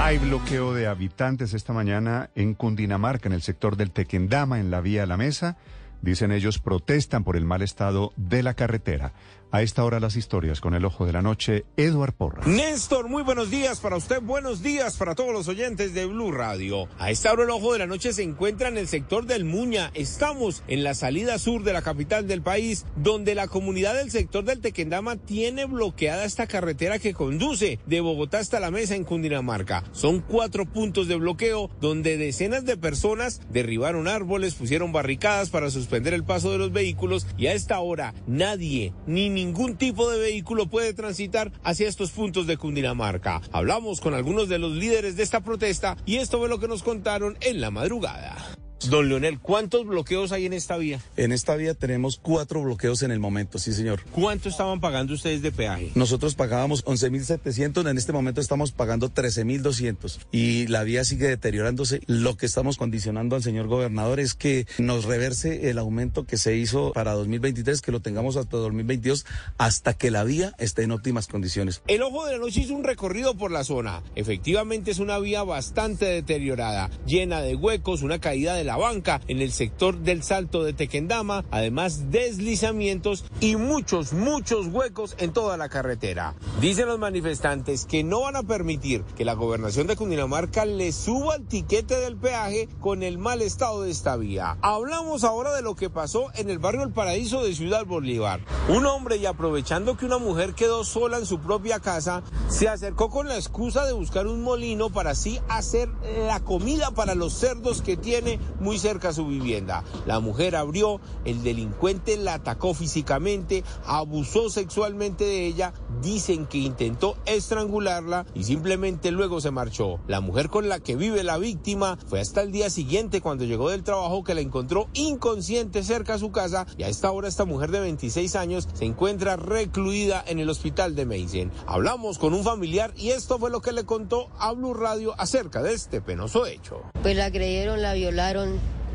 Hay bloqueo de habitantes esta mañana en Cundinamarca, en el sector del Tequendama, en la vía la mesa. Dicen ellos protestan por el mal estado de la carretera. A esta hora las historias con el ojo de la noche, Eduard Porras. Néstor, muy buenos días para usted, buenos días para todos los oyentes de Blue Radio. A esta hora el ojo de la noche se encuentra en el sector del Muña. Estamos en la salida sur de la capital del país, donde la comunidad del sector del Tequendama tiene bloqueada esta carretera que conduce de Bogotá hasta la mesa en Cundinamarca. Son cuatro puntos de bloqueo donde decenas de personas derribaron árboles, pusieron barricadas para suspender el paso de los vehículos y a esta hora nadie, ni ningún tipo de vehículo puede transitar hacia estos puntos de Cundinamarca. Hablamos con algunos de los líderes de esta protesta y esto fue lo que nos contaron en la madrugada. Don Leonel, ¿cuántos bloqueos hay en esta vía? En esta vía tenemos cuatro bloqueos en el momento, sí señor. ¿Cuánto estaban pagando ustedes de peaje? Nosotros pagábamos 11.700, en este momento estamos pagando 13.200 y la vía sigue deteriorándose. Lo que estamos condicionando al señor gobernador es que nos reverse el aumento que se hizo para 2023, que lo tengamos hasta 2022, hasta que la vía esté en óptimas condiciones. El Ojo de la Noche hizo un recorrido por la zona. Efectivamente es una vía bastante deteriorada, llena de huecos, una caída de la banca en el sector del Salto de Tequendama, además deslizamientos y muchos, muchos huecos en toda la carretera. Dicen los manifestantes que no van a permitir que la gobernación de Cundinamarca le suba el tiquete del peaje con el mal estado de esta vía. Hablamos ahora de lo que pasó en el barrio El Paraíso de Ciudad Bolívar. Un hombre y aprovechando que una mujer quedó sola en su propia casa, se acercó con la excusa de buscar un molino para así hacer la comida para los cerdos que tiene muy cerca a su vivienda. La mujer abrió, el delincuente la atacó físicamente, abusó sexualmente de ella, dicen que intentó estrangularla y simplemente luego se marchó. La mujer con la que vive la víctima fue hasta el día siguiente cuando llegó del trabajo que la encontró inconsciente cerca a su casa y a esta hora esta mujer de 26 años se encuentra recluida en el hospital de Meissen. Hablamos con un familiar y esto fue lo que le contó a Blue Radio acerca de este penoso hecho. Pues la agredieron, la violaron,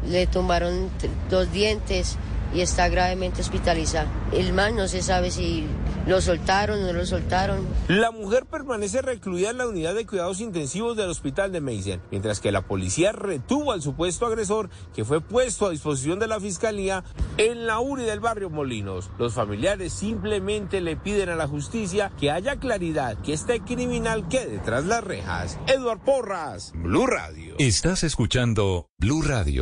le tumbaron dos dientes y está gravemente hospitalizada. El man no se sabe si lo soltaron o no lo soltaron. La mujer permanece recluida en la unidad de cuidados intensivos del hospital de Meissen, mientras que la policía retuvo al supuesto agresor que fue puesto a disposición de la fiscalía en la URI del barrio Molinos. Los familiares simplemente le piden a la justicia que haya claridad que este criminal quede tras las rejas. Eduard Porras, Blue Radio. Estás escuchando Blue Radio.